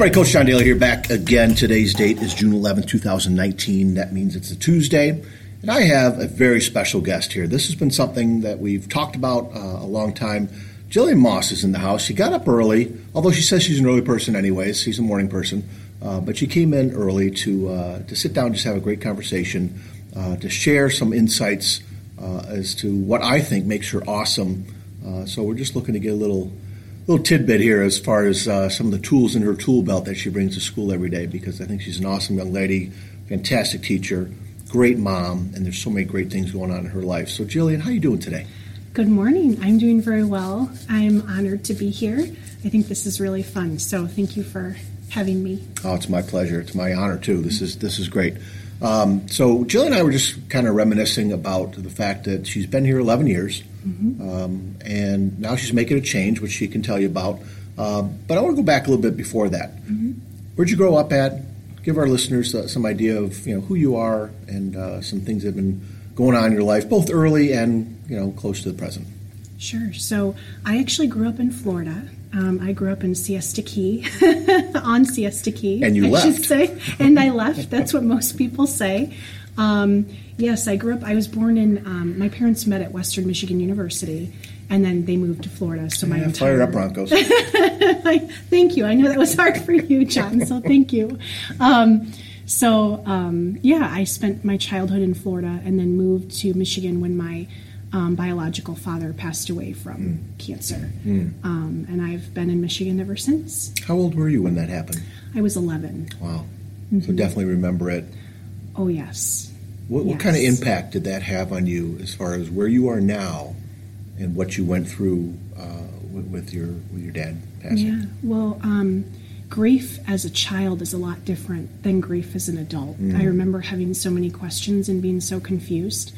everybody, Coach John Daly here back again. Today's date is June 11, 2019. That means it's a Tuesday. And I have a very special guest here. This has been something that we've talked about uh, a long time. Jillian Moss is in the house. She got up early, although she says she's an early person anyways. She's a morning person. Uh, but she came in early to, uh, to sit down just have a great conversation, uh, to share some insights uh, as to what I think makes her awesome. Uh, so we're just looking to get a little little tidbit here as far as uh, some of the tools in her tool belt that she brings to school every day because I think she's an awesome young lady, fantastic teacher, great mom, and there's so many great things going on in her life. So, Jillian, how are you doing today? Good morning. I'm doing very well. I'm honored to be here. I think this is really fun. So, thank you for having me. Oh, it's my pleasure. It's my honor too. This is this is great. Um, so Jill and I were just kind of reminiscing about the fact that she's been here 11 years, mm-hmm. um, and now she's making a change, which she can tell you about. Uh, but I want to go back a little bit before that. Mm-hmm. Where'd you grow up at? Give our listeners uh, some idea of you know who you are and uh, some things that have been going on in your life, both early and you know close to the present. Sure. So I actually grew up in Florida. Um, I grew up in Siesta Key, on Siesta Key. And you I left. should say. And I left. That's what most people say. Um, yes, I grew up, I was born in, um, my parents met at Western Michigan University, and then they moved to Florida. So my yeah, entire. Fired up Broncos. thank you. I know that was hard for you, John, so thank you. Um, so, um, yeah, I spent my childhood in Florida and then moved to Michigan when my um, biological father passed away from mm. cancer. Mm. Um, and I've been in Michigan ever since. How old were you when that happened? I was 11. Wow. Mm-hmm. So definitely remember it. Oh, yes. What, yes. what, kind of impact did that have on you as far as where you are now and what you went through uh, with, with, your, with your dad passing? Yeah. Well, um, grief as a child is a lot different than grief as an adult. Mm. I remember having so many questions and being so confused.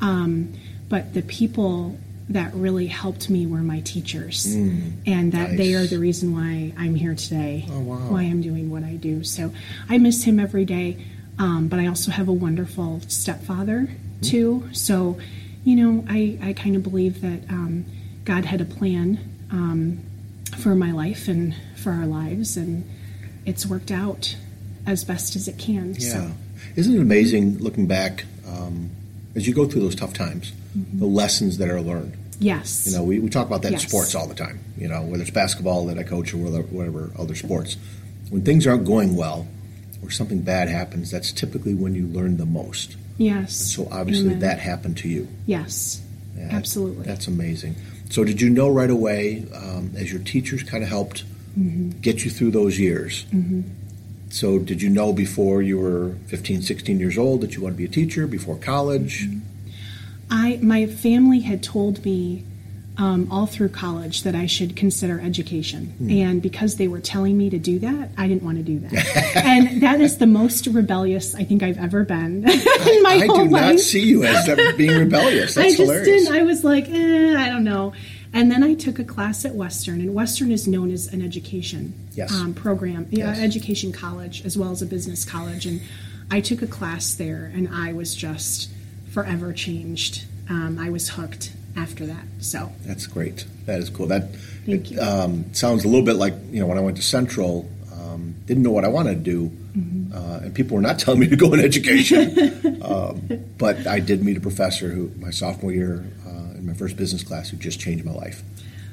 Um, but the people that really helped me were my teachers mm, and that nice. they are the reason why i'm here today oh, wow. why i'm doing what i do so i miss him every day um, but i also have a wonderful stepfather too so you know i, I kind of believe that um, god had a plan um, for my life and for our lives and it's worked out as best as it can yeah so. isn't it amazing looking back um, as you go through those tough times mm-hmm. the lessons that are learned. Yes. You know, we, we talk about that yes. in sports all the time, you know, whether it's basketball that I coach or whatever, whatever other sports. When things aren't going well or something bad happens, that's typically when you learn the most. Yes. And so obviously Amen. that happened to you. Yes. Yeah, Absolutely. That's amazing. So did you know right away, um, as your teachers kind of helped mm-hmm. get you through those years, mm-hmm. So, did you know before you were 15, 16 years old that you wanted to be a teacher before college? Mm-hmm. I my family had told me um, all through college that I should consider education, mm. and because they were telling me to do that, I didn't want to do that. and that is the most rebellious I think I've ever been in my I, whole I do life. not see you as being rebellious. That's I just hilarious. didn't. I was like, eh, I don't know. And then I took a class at Western, and Western is known as an education yes. um, program, yes. uh, education college, as well as a business college. And I took a class there, and I was just forever changed. Um, I was hooked after that. So that's great. That is cool. That Thank it, you. Um, sounds a little bit like you know when I went to Central, um, didn't know what I wanted to do, mm-hmm. uh, and people were not telling me to go in education. Um, but I did meet a professor who my sophomore year uh, in my first business class who just changed my life.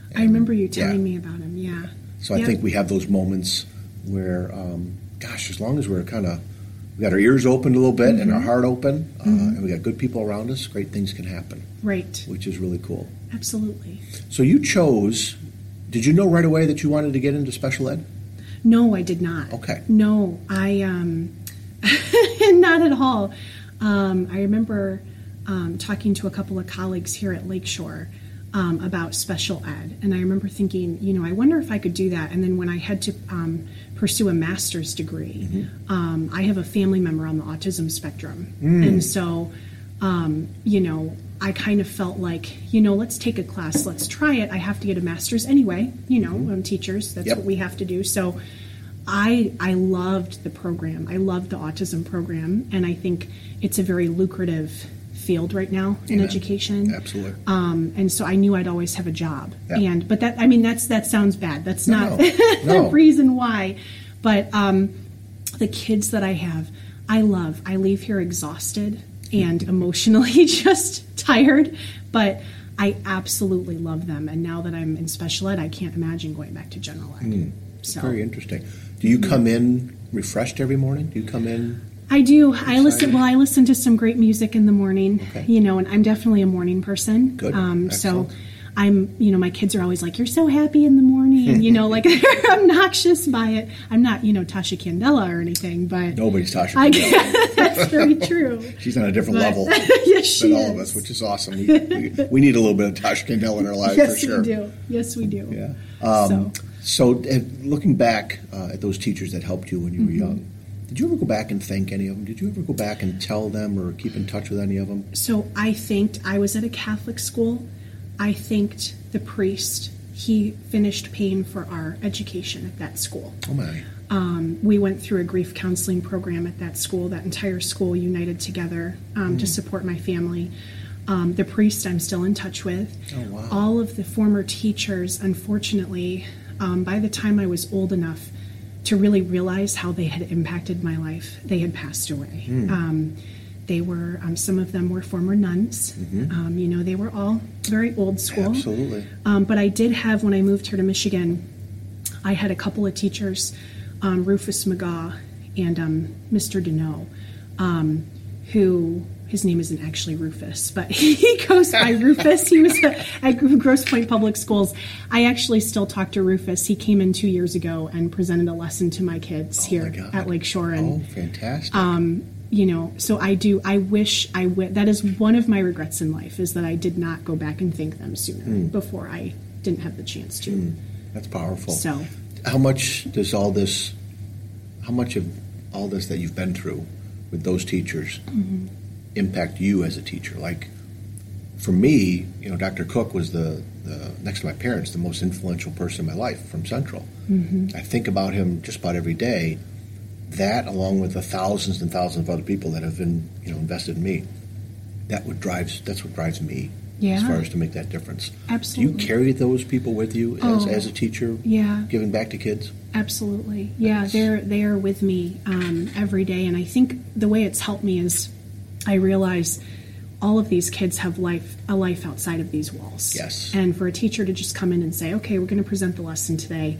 And, I remember you telling yeah. me about him. Yeah. So I think we have those moments where, um, gosh, as long as we're kind of we got our ears open a little bit mm-hmm. and our mm-hmm. heart open, uh, mm-hmm. and we got good people around us, great things can happen. Right. Which is really cool. Absolutely. So you chose, did you know right away that you wanted to get into special ed? No, I did not. Okay. No, I, um, not at all. Um, I remember um, talking to a couple of colleagues here at Lakeshore um, about special ed. And I remember thinking, you know, I wonder if I could do that. And then when I had to um, pursue a master's degree, mm-hmm. um, I have a family member on the autism spectrum. Mm. And so, um, you know, I kind of felt like, you know, let's take a class, let's try it. I have to get a master's anyway, you know, mm-hmm. I'm teachers, that's yep. what we have to do. So, I I loved the program. I loved the autism program, and I think it's a very lucrative field right now in Amen. education. Absolutely. Um, and so I knew I'd always have a job. Yeah. And but that I mean that's that sounds bad. That's no, not no. the reason why. But um, the kids that I have, I love. I leave here exhausted and emotionally just tired, but I absolutely love them. And now that I'm in special ed, I can't imagine going back to general ed. Mm, so very interesting. Do you come in refreshed every morning? Do you come in? I do. I listen. Well, I listen to some great music in the morning. Okay. You know, and I'm definitely a morning person. Good. Um, so I'm, you know, my kids are always like, "You're so happy in the morning," you know, like they're obnoxious by it. I'm not, you know, Tasha Candela or anything, but nobody's Tasha. Candela. that's very true. She's on a different but, level yes, she than all of us, which is awesome. We, we, we, need a little bit of Tasha Candela in our lives yes, for sure. Yes, we do. Yes, we do. Yeah. Um, so, so uh, looking back uh, at those teachers that helped you when you were mm-hmm. young. Did you ever go back and thank any of them? Did you ever go back and tell them or keep in touch with any of them? So I thanked, I was at a Catholic school. I thanked the priest. He finished paying for our education at that school. Oh my. Um, we went through a grief counseling program at that school. That entire school united together um, mm. to support my family. Um, the priest I'm still in touch with. Oh, wow. All of the former teachers, unfortunately, um, by the time I was old enough to really realize how they had impacted my life, they had passed away. Mm. They were, um, some of them were former nuns. Mm-hmm. Um, you know, they were all very old school. Absolutely. Um, but I did have, when I moved here to Michigan, I had a couple of teachers, um, Rufus McGaw and Mr. Um, Deneau, um, who his name isn't actually Rufus, but he goes by Rufus. He was at Grosse Pointe Public Schools. I actually still talk to Rufus. He came in two years ago and presented a lesson to my kids oh here my at Lakeshore. And, oh, fantastic! Um, you know, so I do. I wish I would. That is one of my regrets in life is that I did not go back and thank them sooner mm. before I didn't have the chance to. Mm. That's powerful. So, how much does all this? How much of all this that you've been through with those teachers mm-hmm. Impact you as a teacher? Like, for me, you know, Dr. Cook was the, the next to my parents, the most influential person in my life from Central. Mm-hmm. I think about him just about every day that, along with the thousands and thousands of other people that have been, you know, invested in me, that what drives that's what drives me yeah. as far as to make that difference. Absolutely. Do you carry those people with you as, oh, as a teacher? Yeah. Giving back to kids? Absolutely. Yeah, they're they are with me um, every day, and I think the way it's helped me is I realize all of these kids have life a life outside of these walls. Yes. And for a teacher to just come in and say, "Okay, we're going to present the lesson today."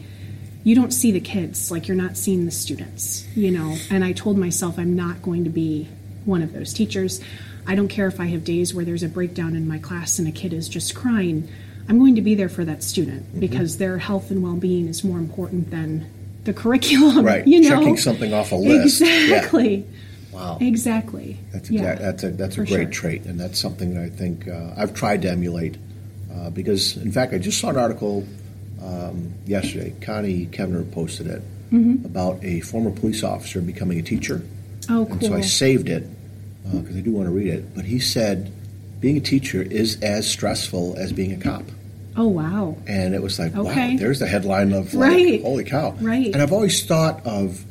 you don't see the kids like you're not seeing the students you know and i told myself i'm not going to be one of those teachers i don't care if i have days where there's a breakdown in my class and a kid is just crying i'm going to be there for that student mm-hmm. because their health and well-being is more important than the curriculum right you know checking something off a list exactly yeah. Wow. Exactly. That's exact, yeah. that's a that's a great sure. trait, and that's something that I think uh, I've tried to emulate. Uh, because, in fact, I just saw an article um, yesterday. Connie Kevner posted it mm-hmm. about a former police officer becoming a teacher. Oh, cool. And so I saved it because uh, I do want to read it. But he said being a teacher is as stressful as being a cop. Oh wow! And it was like, okay. wow, there's the headline of like, right. holy cow! Right. And I've always thought of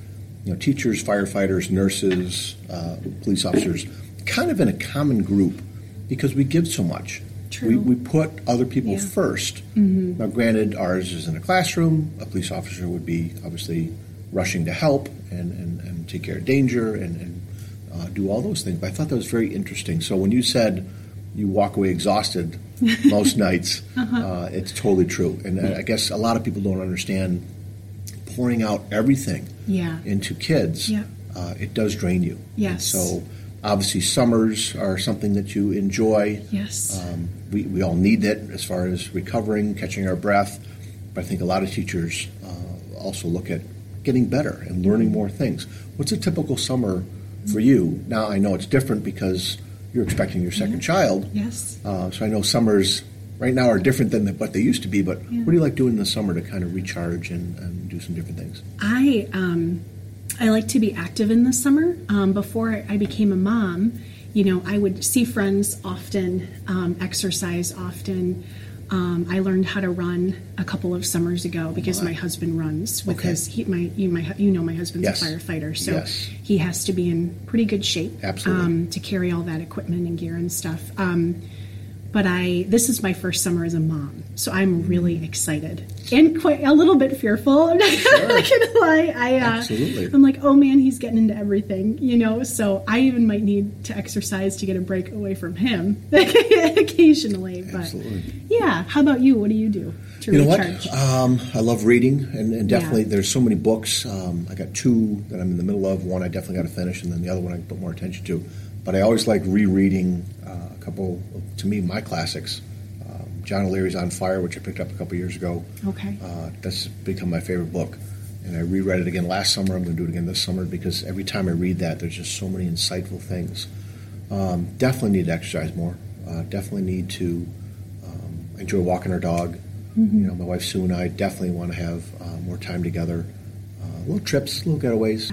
you know teachers, firefighters, nurses, uh, police officers, kind of in a common group because we give so much. True. We, we put other people yeah. 1st mm-hmm. Now, granted, ours is in a classroom. A police officer would be obviously rushing to help and, and, and take care of danger and, and uh, do all those things. But I thought that was very interesting. So when you said you walk away exhausted most nights, uh-huh. uh, it's totally true. And I guess a lot of people don't understand pouring out everything yeah. into kids. Yeah. Uh, it does drain you. Yes. And so obviously summers are something that you enjoy. Yes. Um, we, we all need it as far as recovering, catching our breath. But I think a lot of teachers uh, also look at getting better and learning more things. What's a typical summer for you? Now, I know it's different because you're expecting your second yeah. child. Yes. Uh, so I know summers right now are different than what they used to be. But yeah. what do you like doing in the summer to kind of recharge and, and do some different things? I um, I like to be active in the summer. Um, before I became a mom, you know, I would see friends often, um, exercise often. Um, I learned how to run a couple of summers ago because my husband runs because okay. he, my you my you know my husband's yes. a firefighter, so yes. he has to be in pretty good shape Absolutely. Um, to carry all that equipment and gear and stuff. Um, but I this is my first summer as a mom, so I'm really excited and quite a little bit fearful. I'm not, Sure. gonna lie. I uh, Absolutely. I'm like, oh man, he's getting into everything, you know. So I even might need to exercise to get a break away from him occasionally. But Absolutely. yeah, how about you? What do you do to You know recharge? what? Um, I love reading, and, and definitely Yeah. there's so many books. Um, I got two that I'm in the middle of. One I definitely got to finish, and then the other one I put more attention to. But I always like rereading uh, a couple, of, to me, my classics. Um, John O'Leary's On Fire, which I picked up a couple years ago. Okay. Uh, that's become my favorite book. And I reread it again last summer. I'm going to do it again this summer because every time I read that, there's just so many insightful things. Um, definitely need to exercise more. Uh, definitely need to um, enjoy walking our dog. You know, my wife Sue and I definitely want to have uh, more time together. Uh, little trips, little getaways.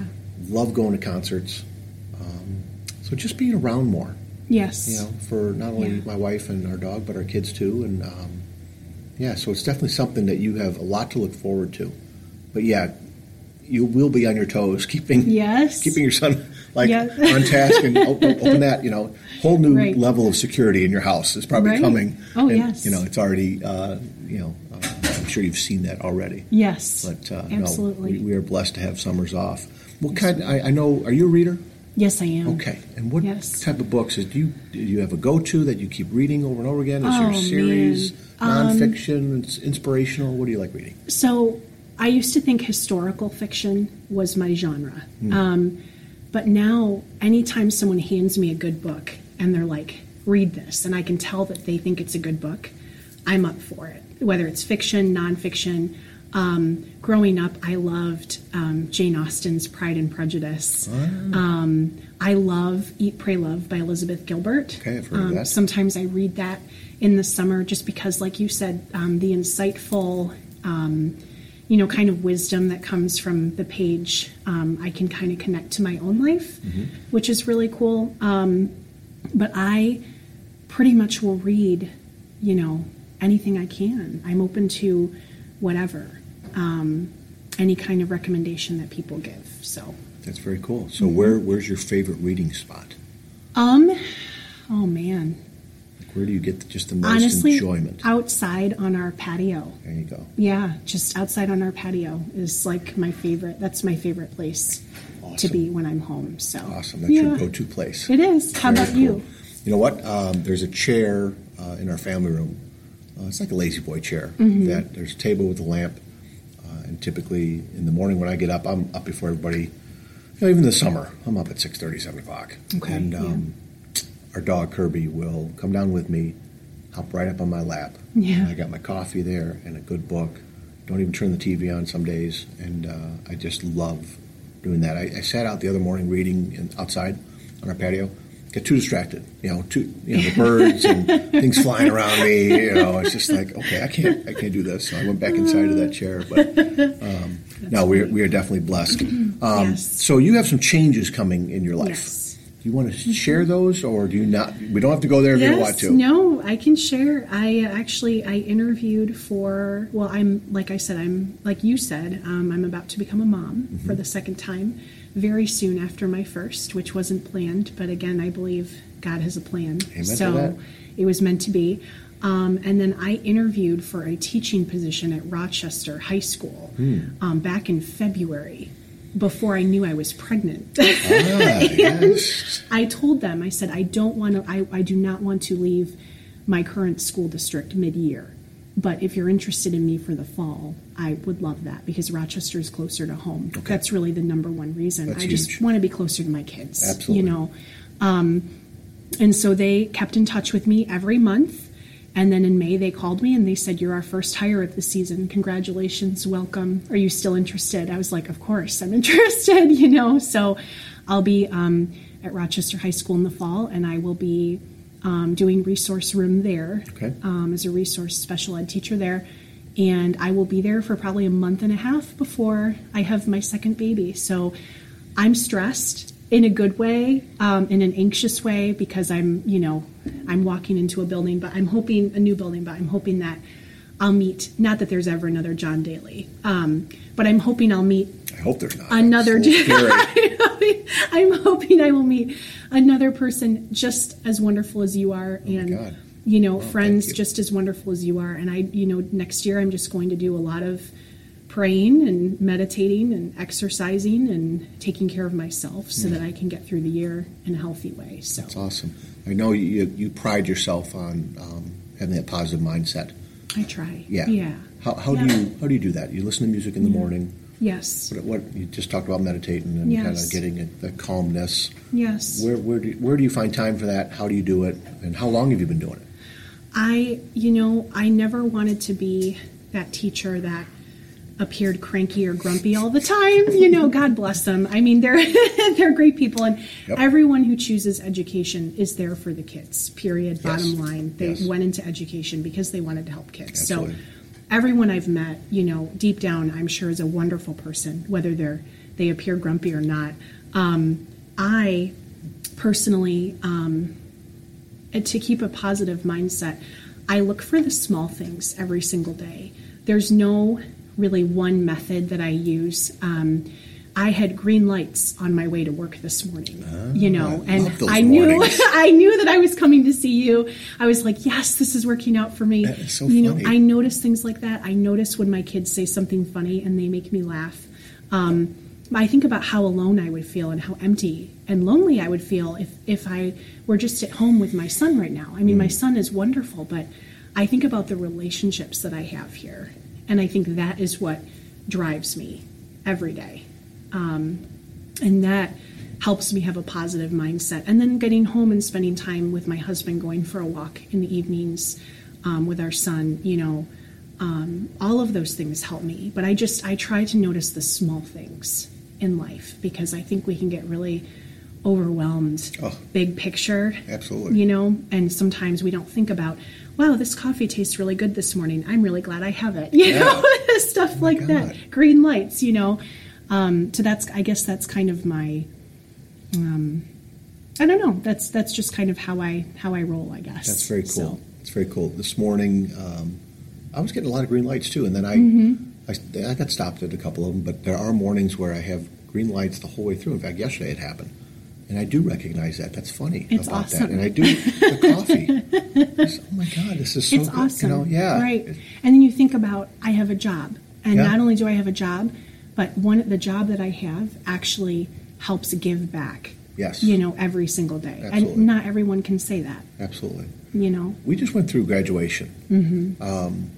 Love going to concerts. Um, so just being around more. Yes. You know, for not only Yeah. my wife and our dog, but our kids too. And um, yeah, so it's definitely something that you have a lot to look forward to. But yeah, you will be on your toes, keeping Yes. keeping your son like on task and open that. You know, whole new Right. level of security in your house is probably Right. coming. Oh, and, yes. You know, it's already. Uh, you know, uh, I'm sure you've seen that already. Yes. But uh, Absolutely. no, we, we are blessed to have summers off. What kind? I, I know. Are you a reader? Yes, I am. Okay. And what Yes. type of books? Do you do you have a go to that you keep reading over and over again? Is Oh, there a series, man. Um, nonfiction, it's inspirational? What do you like reading? So I used to think historical fiction was my genre. Um, but now, anytime someone hands me a good book and they're like, read this, and I can tell that they think it's a good book, I'm up for it. Whether it's fiction, nonfiction. Um, growing up, I loved um, Jane Austen's Pride and Prejudice. Um, I love Eat, Pray, Love by Elizabeth Gilbert. Okay, I've heard Um, that. Sometimes I read that in the summer just because, like you said, um, the insightful, um, you know, kind of wisdom that comes from the page, um, I can kind of connect to my own life, which is really cool. Um, but I pretty much will read, you know, anything I can. I'm open to whatever, um, any kind of recommendation that people give. So, That's very cool. So Mm-hmm. where where's your favorite reading spot? um, oh man, Like where do you get just the most honestly, enjoyment? outside on our patio. There you go. Yeah, just outside on our patio is like my favorite. That's my favorite place to be when I'm home. So Awesome. That's yeah, your go-to place. It is. How Very about you? cool. You know what? Um, there's a chair uh, in our family room. Uh, it's like a La-Z-Boy chair. Mm-hmm. That there's a table with a lamp, and typically in the morning when I get up, I'm up before everybody. You know, even in the summer, I'm up at 6:30, 7 o'clock. Okay, And um, our dog Kirby will come down with me, hop right up on my lap. Yeah. I got my coffee there and a good book. Don't even turn the TV on some days, and uh, I just love doing that. I, I sat out the other morning reading in, outside on our patio. Get too distracted, you know. Too, you know, the birds and things flying around me. You know, it's just like, okay, I can't, I can't do this. So I went back inside of that chair. But um, no, we are, we are definitely blessed. Um, Yes. So you have some changes coming in your life. Yes. Do you want to share those, or do you not? We don't have to go there if you want to. no, I can share. I actually I interviewed for. Well, I'm like I said, I'm like you said, um, I'm about to become a mom Mm-hmm. for the second time, very soon after my first, which wasn't planned. But again, I believe God has a plan. Amen so it was meant to be. Um, and then I interviewed for a teaching position at Rochester High School Hmm. um, back in February, before I knew I was pregnant. Ah, yes. I told them, I said, I don't want to, I, I do not want to leave my current school district mid year. But if you're interested in me for the fall, I would love that because Rochester is closer to home. Okay. That's really the number one reason. That's I just want to be closer to my kids. Absolutely. You know, um, and so they kept in touch with me every month. And then in May, they called me and they said, You're our first hire of the season. Congratulations. Welcome. Are you still interested? I was like, Of course, I'm interested, you know. So I'll be um, at Rochester High School in the fall and I will be um, doing resource room there Okay. um, as a resource special ed teacher there. And I will be there for probably a month and a half before I have my second baby. So I'm stressed in a good way, um, in an anxious way, because I'm, you know, I'm walking into a building, but I'm hoping a new building, but I'm hoping that I'll meet, not that there's ever another John Daly, um, but I'm hoping I'll meet I hope there's not. another It's I'm hoping I will meet another person just as wonderful as you are and You know, Well, friends you. just as wonderful as you are. And I, you know, next year I'm just going to do a lot of praying and meditating and exercising and taking care of myself so that I can get through the year in a healthy way. So That's awesome. I know you, you pride yourself on um, having that positive mindset. I try. Yeah. Yeah. How, how Yeah. do you how do you do that? You listen to music in the morning. Yes. What, what you just talked about meditating and kind of getting it, the calmness. Yes. Where where do you, where do you find time for that? How do you do it? And how long have you been doing it? I, you know, I never wanted to be that teacher that appeared cranky or grumpy all the time. You know, God bless them. I mean, they're they're great people, and Yep. everyone who chooses education is there for the kids. Period. Bottom Yes. line, they Yes. went into education because they wanted to help kids. Absolutely. So, everyone I've met, you know, deep down, I'm sure is a wonderful person, whether they're they appear grumpy or not. Um, I personally. Um, to keep a positive mindset, I look for the small things every single day. There's no really one method that I use. Um, I had green lights on my way to work this morning, you know, I and I knew. I knew that I was coming to see you. I was like, yes, this is working out for me. So you funny. know, I notice things like that. I notice when my kids say something funny and they make me laugh. Um, I think about how alone I would feel and how empty and lonely I would feel if, if I were just at home with my son right now. I mean, my son is wonderful, but I think about the relationships that I have here. And I think that is what drives me every day. Um, and that helps me have a positive mindset. And then getting home and spending time with my husband, going for a walk in the evenings um, with our son, you know, um, all of those things help me. But I just, I try to notice the small things in life because I think we can get really overwhelmed, Oh. big picture. Absolutely. You know, and sometimes we don't think about, wow, this coffee tastes really good this morning. I'm really glad I have it. You Yeah. know, stuff like God. that. Green lights, you know. Um, so that's, I guess that's kind of my, um, I don't know. That's that's just kind of how I how I roll. I guess That's very cool. So, It's very cool. This morning, um, I was getting a lot of green lights too, and then I, Mm-hmm. I I got stopped at a couple of them. But there are mornings where I have green lights the whole way through. In fact, yesterday it happened, and I do recognize that. That's funny It's about awesome. that. And I do the coffee. Oh my god, this is so it's good. awesome. You know, yeah, Right. And then you think about I have a job. And Yeah. not only do I have a job, but one the job that I have actually helps give back. Yes. You know, every single day. Absolutely. And not everyone can say that, Absolutely. you know. We just went through graduation. Mm-hmm. Um,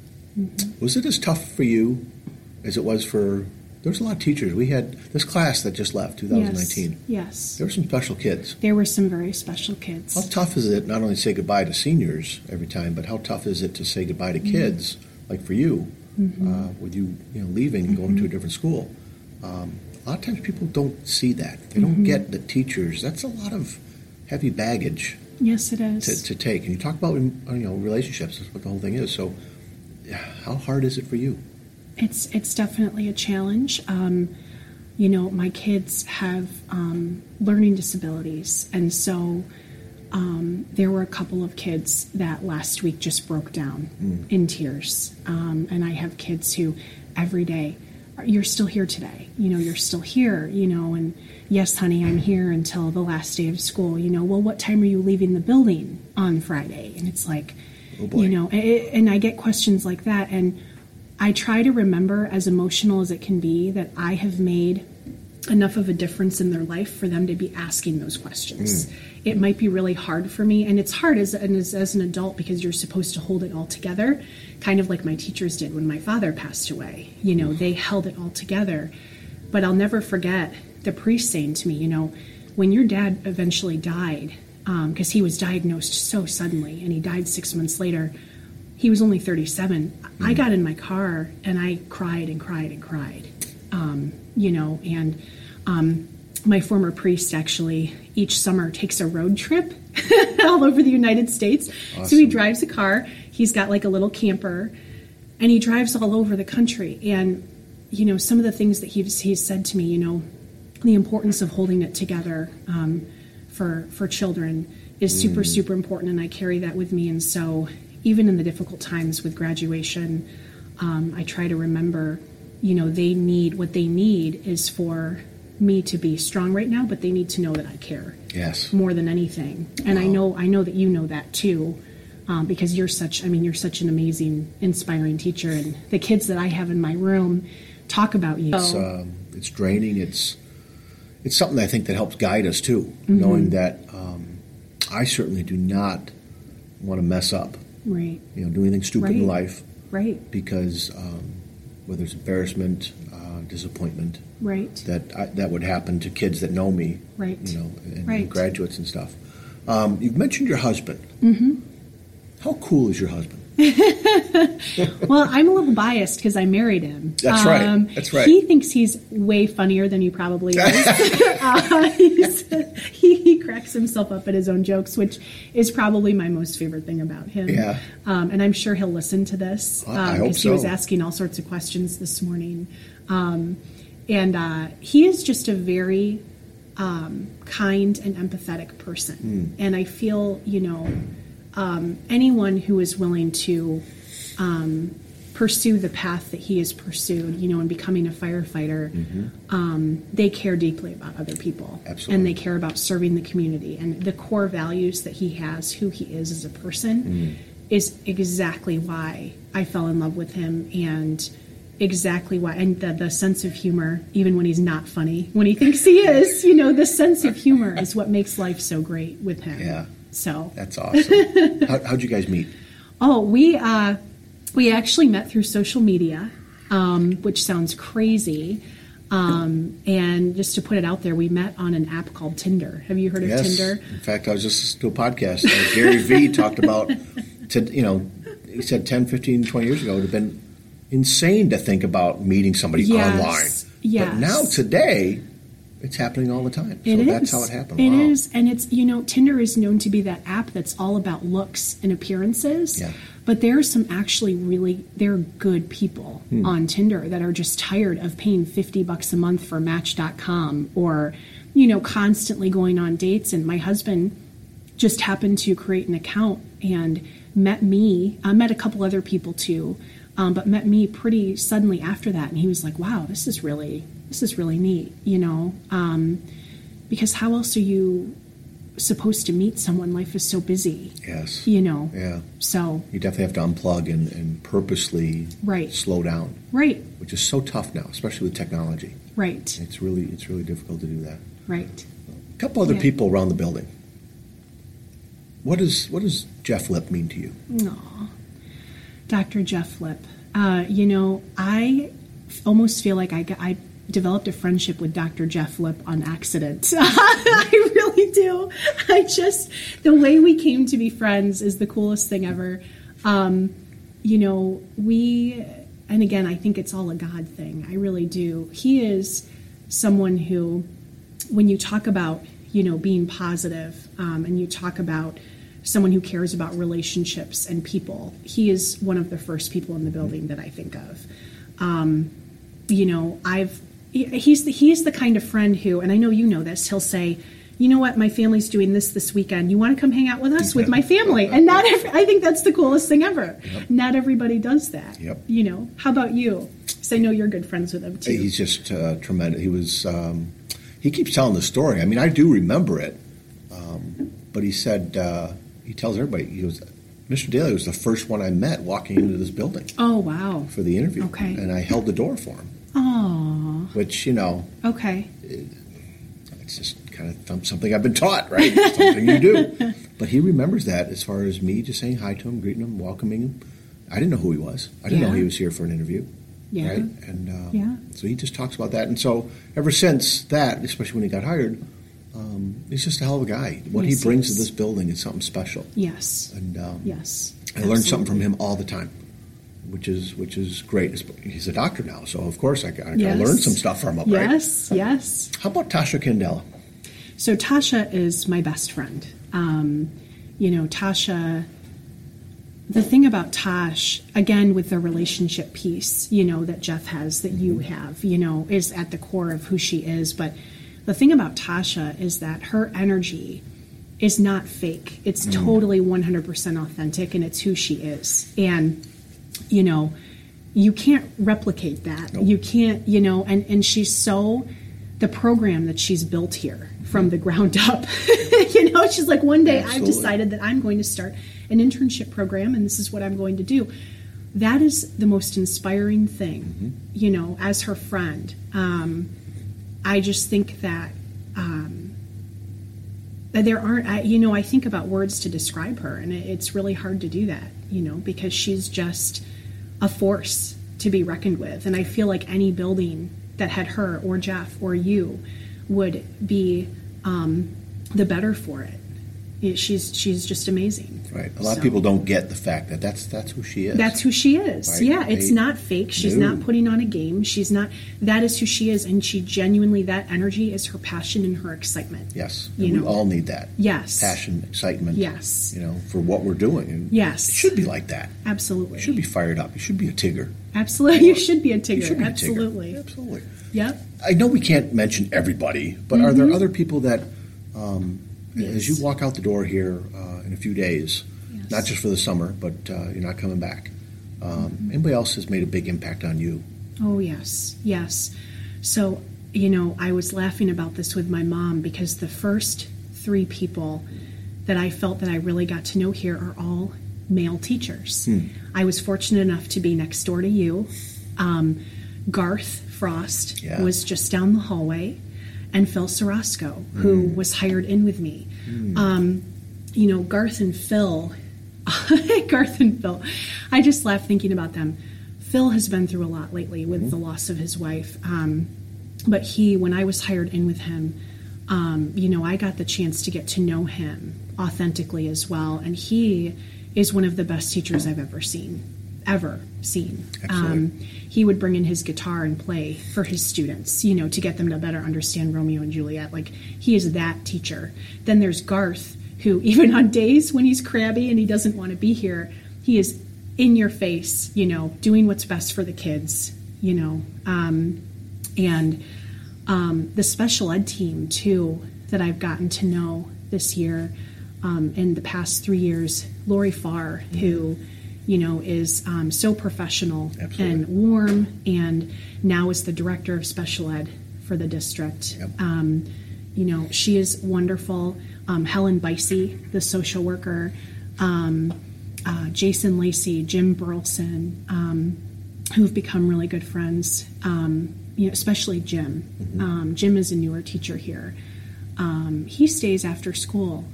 Was it as tough for you as it was for? There was a lot of teachers. We had this class that just left, 2019. Yes. Yes. There were some special kids. There were some very special kids. How tough is it not only to say goodbye to seniors every time, but how tough is it to say goodbye to Mm-hmm. kids, like for you, uh, with you, you know, leaving and going to a different school? Um, a lot of times people don't see that. They Mm-hmm. don't get the teachers. That's a lot of heavy baggage Yes, it is. to, to take. And you talk about you know relationships. That's what the whole thing is. So, how hard is it for you? It's it's definitely a challenge. Um, you know, my kids have um, learning disabilities, and so um, there were a couple of kids that last week just broke down in tears. Um, and I have kids who every day, you're still here today. You know, you're still here. You know, and yes, honey, I'm here until the last day of school. You know, well, what time are you leaving the building on Friday? And it's like, Oh, you know, a- and I get questions like that, and I try to remember, as emotional as it can be, that I have made enough of a difference in their life for them to be asking those questions. Mm. It might be really hard for me, and it's hard as, as, as an adult because you're supposed to hold it all together, kind of like my teachers did when my father passed away. You know, they held it all together. But I'll never forget the priest saying to me, you know, when your dad eventually died, um, because he was diagnosed so suddenly and he died six months later, he was only 37. I mm. got in my car and I cried and cried and cried, um, you know, and um, my former priest actually each summer takes a road trip all over the United States. So he drives a car, he's got like a little camper, and he drives all over the country. And, you know, some of the things that he's, he's said to me, you know, the importance of holding it together um, for for children is super super important, and I carry that with me. And so, even in the difficult times with graduation, um, I try to remember, you know, they need what they need is for me to be strong right now, but they need to know that I care Yes. more than anything. And I know I know that you know that too. Um, because you're such, I mean, you're such an amazing, inspiring teacher, and the kids that I have in my room talk about you. It's, um, it's draining. It's it's something I think that helps guide us too, mm-hmm. knowing that um, I certainly do not want to mess up. Right. You know, do anything stupid right. in life. Right. Because um, whether it's embarrassment, uh, disappointment, right, that I, that would happen to kids that know me, right, you know, and, right. and graduates and stuff. Um, you've mentioned your husband. Mm-hmm. How cool is your husband? well, I'm a little biased because I married him. That's right. Um, That's right. He thinks he's way funnier than he probably is. uh, he, he cracks himself up at his own jokes, which is probably my most favorite thing about him. Yeah. Um, and I'm sure he'll listen to this because um, so. he was asking all sorts of questions this morning. Um, and uh, he is just a very um, kind and empathetic person. Mm. And I feel, you know um, anyone who is willing to um, pursue the path that he has pursued, you know, in becoming a firefighter, mm-hmm. um, they care deeply about other people. Absolutely. And they care about serving the community. And the core values that he has, who he is as a person, mm. is exactly why I fell in love with him and exactly why and the, the sense of humor even when he's not funny when he thinks he is you know the sense of humor is what makes life so great with him yeah so that's awesome. How, would you guys meet? Oh, we uh, we actually met through social media, um, which sounds crazy. Um, and just to put it out there, we met on an app called Tinder. Have you heard of yes. Tinder? In fact, I was just to a podcast. Uh, Gary Vee talked about, to, you know, he said 10, 15, 20 years ago, it would have been insane to think about meeting somebody yes. online. Yes. But now, today, it's happening all the time. So it that's is. how it happened. It wow. is, and it's you know Tinder is known to be that app that's all about looks and appearances. Yeah. But there are some actually really they're good people hmm. on Tinder that are just tired of paying fifty bucks a month for Match.com or you know constantly going on dates. And my husband just happened to create an account and met me. I met a couple other people too. Um, but met me pretty suddenly after that, and he was like, "Wow, this is really this is really neat," you know, um, because how else are you supposed to meet someone? Life is so busy. Yes. You know. Yeah. So you definitely have to unplug and, and purposely right. slow down. Right. Which is so tough now, especially with technology. Right. It's really it's really difficult to do that. Right. A couple other Yeah. people around the building. What does what does Jeff Lip mean to you? Aw. Dr. Jeff Lip. Uh, you know, I almost feel like I, I developed a friendship with Dr. Jeff Lip on accident. I really do. I just, the way we came to be friends is the coolest thing ever. Um, you know, we, and again, I think it's all a God thing. I really do. He is someone who, when you talk about, you know, being positive, um, and you talk about someone who cares about relationships and people, he is one of the first people in the building that I think of. Um, you know, I've he's the, he's the kind of friend who, and I know you know this. He'll say, "You know what? My family's doing this this weekend. You want to come hang out with us with my family?" And not every, I think that's the coolest thing ever. Yep. Not everybody does that. Yep. You know, how about you? Because I know you're good friends with him too. He's just uh, tremendous. He was. Um, he keeps telling the story. I mean, I do remember it, um, but he said uh, he tells everybody. He goes, "Mr. Daly was the first one I met walking into this building oh wow. for the interview, Okay. and I held the door for him." Oh. Which you know, Okay. it's just kind of something I've been taught, right? It's something you do. But he remembers that as far as me just saying hi to him, greeting him, welcoming him. I didn't know who he was. I didn't know he was here for an interview. Yeah. Right? And uh, Yeah. so he just talks about that. And so ever since that, especially when he got hired, um, he's just a hell of a guy. What Yes, he brings to this building is something special. Yes. And um, Yes. I learn something from him all the time, which is which is great. He's a doctor now, so of course I, I, Yes. learn some stuff from him. Right? Yes. Yes. How about Tasha Candela? So Tasha is my best friend. Um, you know, Tasha. The thing about Tosh, again, with the relationship piece, you know, that Jeff has, that you have, you know, is at the core of who she is. But the thing about Tasha is that her energy is not fake. It's totally 100% authentic and it's who she is. And, you know, you can't replicate that. Nope. You can't, you know, and, and she's so, the program that she's built here from the ground up. you know, she's like, one day Absolutely. I've decided that I'm going to start an internship program and this is what I'm going to do. That is the most inspiring thing, mm-hmm. you know, as her friend. Um, I just think that um, there aren't, I, you know, I think about words to describe her, and it's really hard to do that, you know, because she's just a force to be reckoned with. And I feel like any building that had her or Jeff or you would be um, the better for it. She's she's just amazing. Right. A lot so, of people don't get the fact that that's that's who she is. That's who she is. Right? Yeah, it's not fake. She's no. not putting on a game. She's not. That is who she is, and she genuinely that energy is her passion and her excitement. Yes, you know? we all need that. Yes, passion, excitement. Yes, you know, for what we're doing. And yes, it should be like that. Absolutely, you should be fired up. You should be a Tigger. Absolutely, you should be a Tigger. Be Absolutely, a Tigger. Absolutely. Yep. I know we can't mention everybody, but mm-hmm. are there other people that, um, yes. as you walk out the door here uh, in a few days, yes. not just for the summer, but uh, you're not coming back? Um, mm-hmm. Anybody else has made a big impact on you? Oh yes, yes. So you know, I was laughing about this with my mom because the first three people that I felt that I really got to know here are all male teachers. Hmm. I was fortunate enough to be next door to you. Um, Garth Frost yeah. was just down the hallway, and Phil Sarasco, who mm. was hired in with me. Mm. Um, you know, Garth and Phil, Garth and Phil, I just laugh thinking about them. Phil has been through a lot lately with mm. the loss of his wife. Um, but he, when I was hired in with him, um, you know, I got the chance to get to know him authentically as well. And he is one of the best teachers I've ever seen ever seen. Um, he would bring in his guitar and play for his students, you know, to get them to better understand Romeo and Juliet. Like he is that teacher. Then there's Garth, who even on days when he's crabby and he doesn't want to be here, he is in your face, you know, doing what's best for the kids, you know, um, and um, the special ed team too that I've gotten to know this year. Um, in the past three years, Lori Farr, mm-hmm. who you know, is um, so professional Absolutely. and warm, and now is the director of special ed for the district. Yep. Um, you know, she is wonderful. Um, Helen Bicey, the social worker, um, uh, Jason Lacey, Jim Burleson, um, who've become really good friends. Um, you know, especially Jim. Mm-hmm. Jim is a newer teacher here. he stays after school,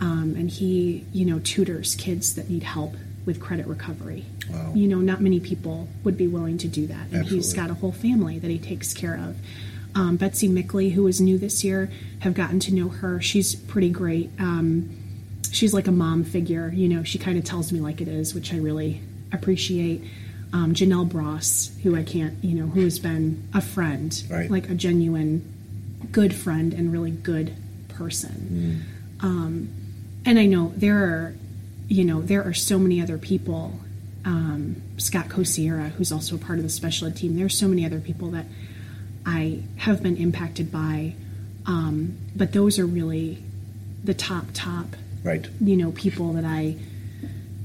and he, you know, tutors kids that need help with credit recovery. Wow. You know, not many people would be willing to do that. And Absolutely. he's got a whole family that he takes care of. Um, Betsy Mickley, who is new this year, have gotten to know her. She's pretty great. Um, she's like a mom figure. You know, she kind of tells me like it is, which I really appreciate. Um, Janelle Bross, who I can't, you know, who has been a friend, right. like a genuine good friend and really good person. Mm. Um, and I know there are you know, there are so many other people. Um, Scott Cosierra, who's also a part of the special ed team, there's so many other people that I have been impacted by. Um, but those are really the top, top, right? You know, people that I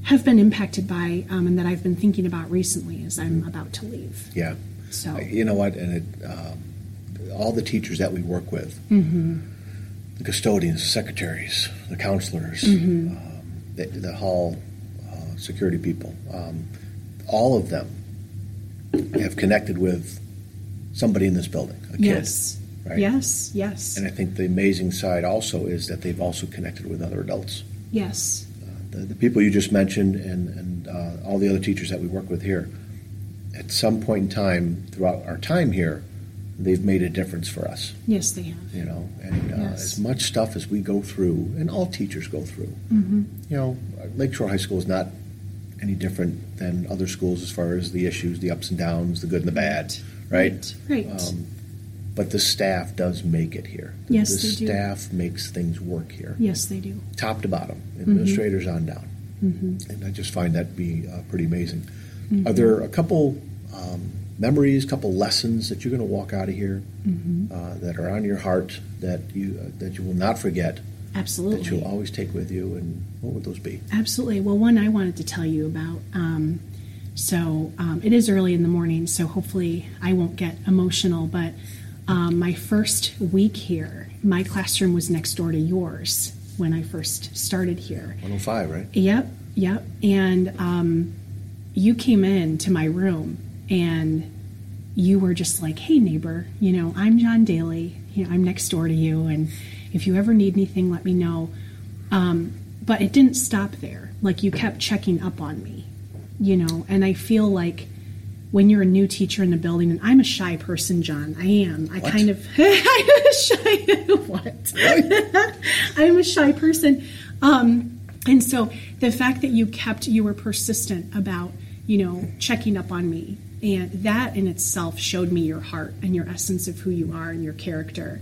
have been impacted by um, and that I've been thinking about recently as I'm mm-hmm. about to leave. Yeah. So you know what, and it, um, all the teachers that we work with, mm-hmm. the custodians, the secretaries, the counselors. Mm-hmm. Uh, the, the hall uh, security people, um, all of them have connected with somebody in this building, a yes. kid. Right? Yes, yes. And I think the amazing side also is that they've also connected with other adults. Yes. Uh, the, the, people you just mentioned and, and uh, all the other teachers that we work with here, at some point in time throughout our time here, they've made a difference for us. Yes, they have. You know, and uh, yes. as much stuff as we go through, and all teachers go through. Mm-hmm. You know, Lakeshore High School is not any different than other schools as far as the issues, the ups and downs, the good and the bad, right? Right. right. Um, but the staff does make it here. Yes, the they staff do. makes things work here. Yes, they do. Top to bottom, mm-hmm. administrators mm-hmm. on down, mm-hmm. and I just find that to be uh, pretty amazing. Mm-hmm. Are there a couple? Um, memories, a couple lessons that you're going to walk out of here mm-hmm. uh, that are on your heart that you uh, that you will not forget. Absolutely. That you'll always take with you, and what would those be? Absolutely. Well, one I wanted to tell you about. Um, so um, it is early in the morning, so hopefully I won't get emotional. But Um, my first week here, my classroom was next door to yours when I first started here. 105, right? Yep, yep. And um, you came in to my room and you were just like, hey, neighbor, you know, I'm John Daly. You know, I'm next door to you. And if you ever need anything, let me know. Um, but it didn't stop there. Like, you kept checking up on me, you know, and I feel like when you're a new teacher in the building, and I'm a shy person, John. I am. I What? kind of I'm a shy. what? I'm a shy person, um, and so the fact that you kept, you were persistent about, you know, checking up on me, and that in itself showed me your heart and your essence of who you are and your character.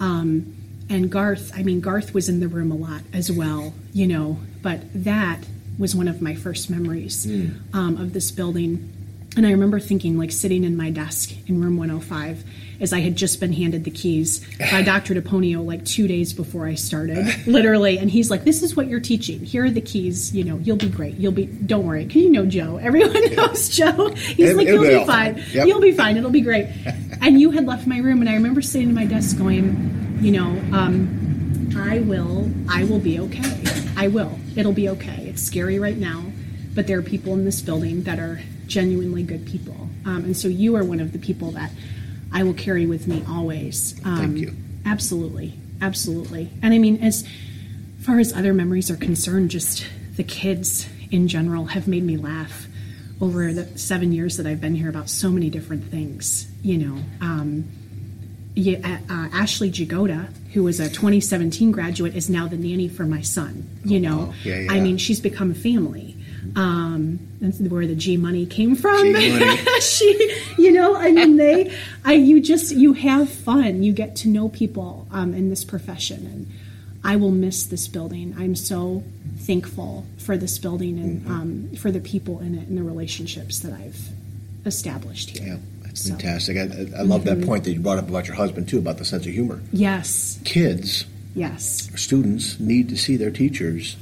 Um, and Garth, I mean, Garth was in the room a lot as well, you know, but that was one of my first memories um, of this building. And I remember thinking, like, sitting in my desk in room 105 as I had just been handed the keys by Dr. DePonio, like two days before I started, literally. And he's like, This is what you're teaching. Here are the keys. You know, you'll be great. You'll be, don't worry. Because you know Joe. Everyone knows Joe. He's It'll- like, You'll be be fine. fine. Yep. You'll be fine. It'll be great. and you had left my room. And I remember sitting at my desk going, You know, um, I will, I will be okay. I will. It'll be okay. It's scary right now, but there are people in this building that are genuinely good people. Um, and so you are one of the people that I will carry with me always. Um, Thank you. Absolutely. Absolutely. And I mean, as far as other memories are concerned, just the kids in general have made me laugh over the seven years that I've been here about so many different things, you know. Um, yeah, uh, Ashley Jagoda, who was a 2017 graduate, is now the nanny for my son. You know, wow. Yeah, I mean, she's become a family. Um, that's where the G money came from. She, you know, I mean, they, I, you just, you have fun. You get to know people um, in this profession, and I will miss this building. I'm so thankful for this building and Mm-hmm. um, for the people in it and the relationships that I've established here. Yeah, that's So- Mm-hmm. fantastic. I, I love that point that you brought up about your husband, too, about the sense of humor. Yes, Kids, yes, students need to see their teachers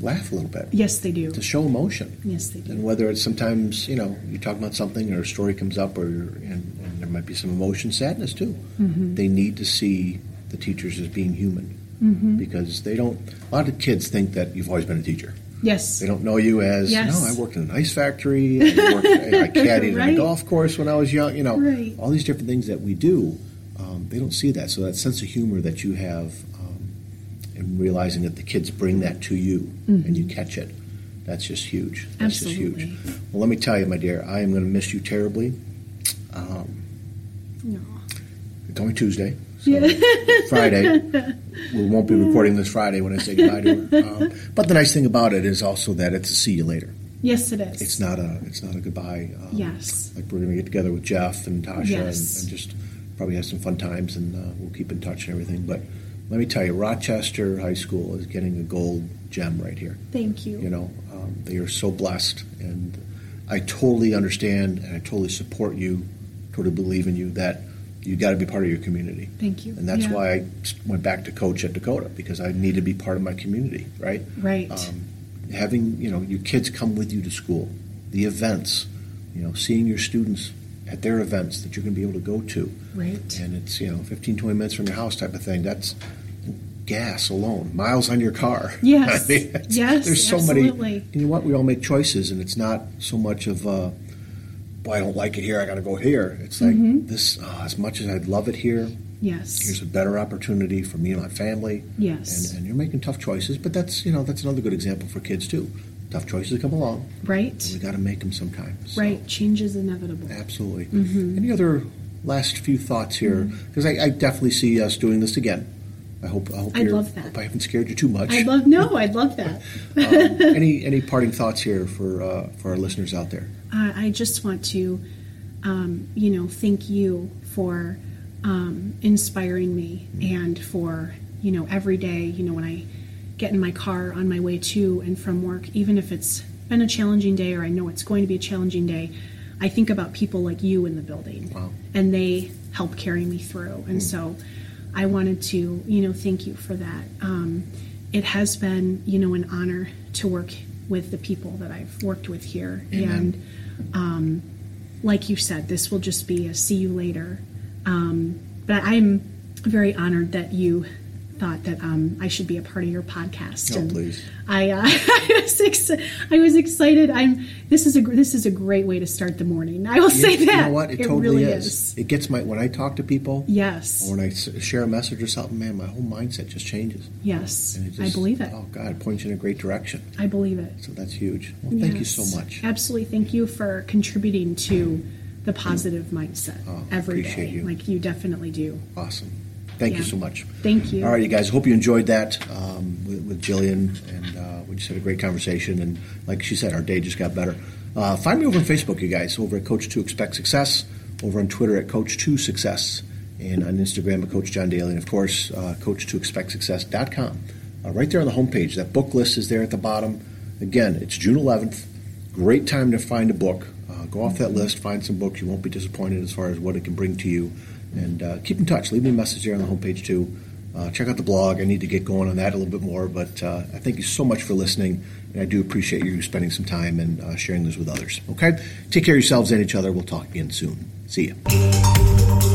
laugh a little bit yes, they do. to show emotion. Yes, they do. And whether it's sometimes, you know, you talk about something or a story comes up or and, and there might be some emotion, sadness too. Mm-hmm. They need to see the teachers as being human Mm-hmm. because they don't, a lot of kids think that you've always been a teacher. Yes, They don't know you as, Yes. no, I worked in an ice factory, I, worked, I caddied on a golf course when I was young, you know, Right. all these different things that we do. Um, they don't see that. So that sense of humor that you have and realizing that the kids bring that to you and you catch it, that's just huge. That's just Mm-hmm. Absolutely. huge. Well, let me tell you, my dear, I am going to miss you terribly. No. It's only Tuesday. So Friday. We won't be recording this Friday when I say goodbye to her. Um, but the nice thing about it is also that it's a see you later. Yes, it is. It's not a it's not a goodbye. Um, Yes. Like we're going to get together with Jeff and Tasha Yes. and, and just probably have some fun times and uh, we'll keep in touch and everything. But let me tell you, Rochester High School is getting a gold gem right here. Thank you. You know, um, they are so blessed, and I totally understand and I totally support you, totally believe in you that you got to be part of your community. Thank you. And that's Yeah. why I went back to coach at Dakota because I need to be part of my community, right? Right. Um, having you know your kids come with you to school, the events, you know, seeing your students at their events that you're going to be able to go to, right. and it's you know 15 20 minutes from your house type of thing that's gas alone miles on your car Yes. I mean, Yes, there's so absolutely. many you know what we all make choices and it's not so much of uh boy i don't like it here i gotta go here it's like Mm-hmm. this uh, as much as i'd love it here Yes. here's a better opportunity for me and my family Yes. and, and you're making tough choices but that's you know that's another good example for kids too tough choices come along right. we got to make them sometimes So- Right. Change is inevitable. Absolutely. Mm-hmm. Any other last few thoughts here? Because I, I definitely see us doing this again. I hope. I hope. I'd love that. Hope I haven't scared you too much. I'd love no. I'd love that. um, any any parting thoughts here for uh, for our listeners out there? Uh, I just want to, um, you know, thank you for um, inspiring me and for, you know, every day, you know, when I get in my car on my way to and from work, even if it's been a challenging day or I know it's going to be a challenging day, I think about people like you in the building. Wow. And they help carry me through. And so I wanted to, you know, thank you for that. Um, it has been, you know, an honor to work with the people that I've worked with here. And um, like you said, this will just be a see you later. Um, but I'm very honored that you thought that um, I should be a part of your podcast. Oh, please. I, uh, I, was ex- I was excited. I'm. This is a this is a great way to start the morning. I will say that. You know what? It, totally really is. It gets my when I talk to people. Yes. Or I share a message or something, man, my whole mindset just changes. Yes. And it I believe it. Oh God, it points you in a great direction. I believe it. So that's huge. Well, thank you so much. Absolutely. Thank you for contributing to the positive mindset Oh, every day. you. Like you definitely do. Awesome. Thank you so much. Thank you. All right, you guys. Hope you enjoyed that um, with, with Jillian, and uh, we just had a great conversation. And like she said, our day just got better. Uh, find me over on Facebook, you guys. Over at Coach Two Expect Success. Over on Twitter at Coach Two Success, and on Instagram at Coach John Daly, and of course, uh, Coach2ExpectSuccess.com. Uh, right there on the homepage, that book list is there at the bottom. Again, it's June 11th. Great time to find a book. Uh, go off that list, find some books. You won't be disappointed as far as what it can bring to you. And uh, keep in touch. Leave me a message there on the homepage too. Uh, check out the blog. I need to get going on that a little bit more, but uh, I thank you so much for listening, and I do appreciate you spending some time and uh, sharing this with others. Okay? Take care of yourselves and each other. We'll talk again soon. See you.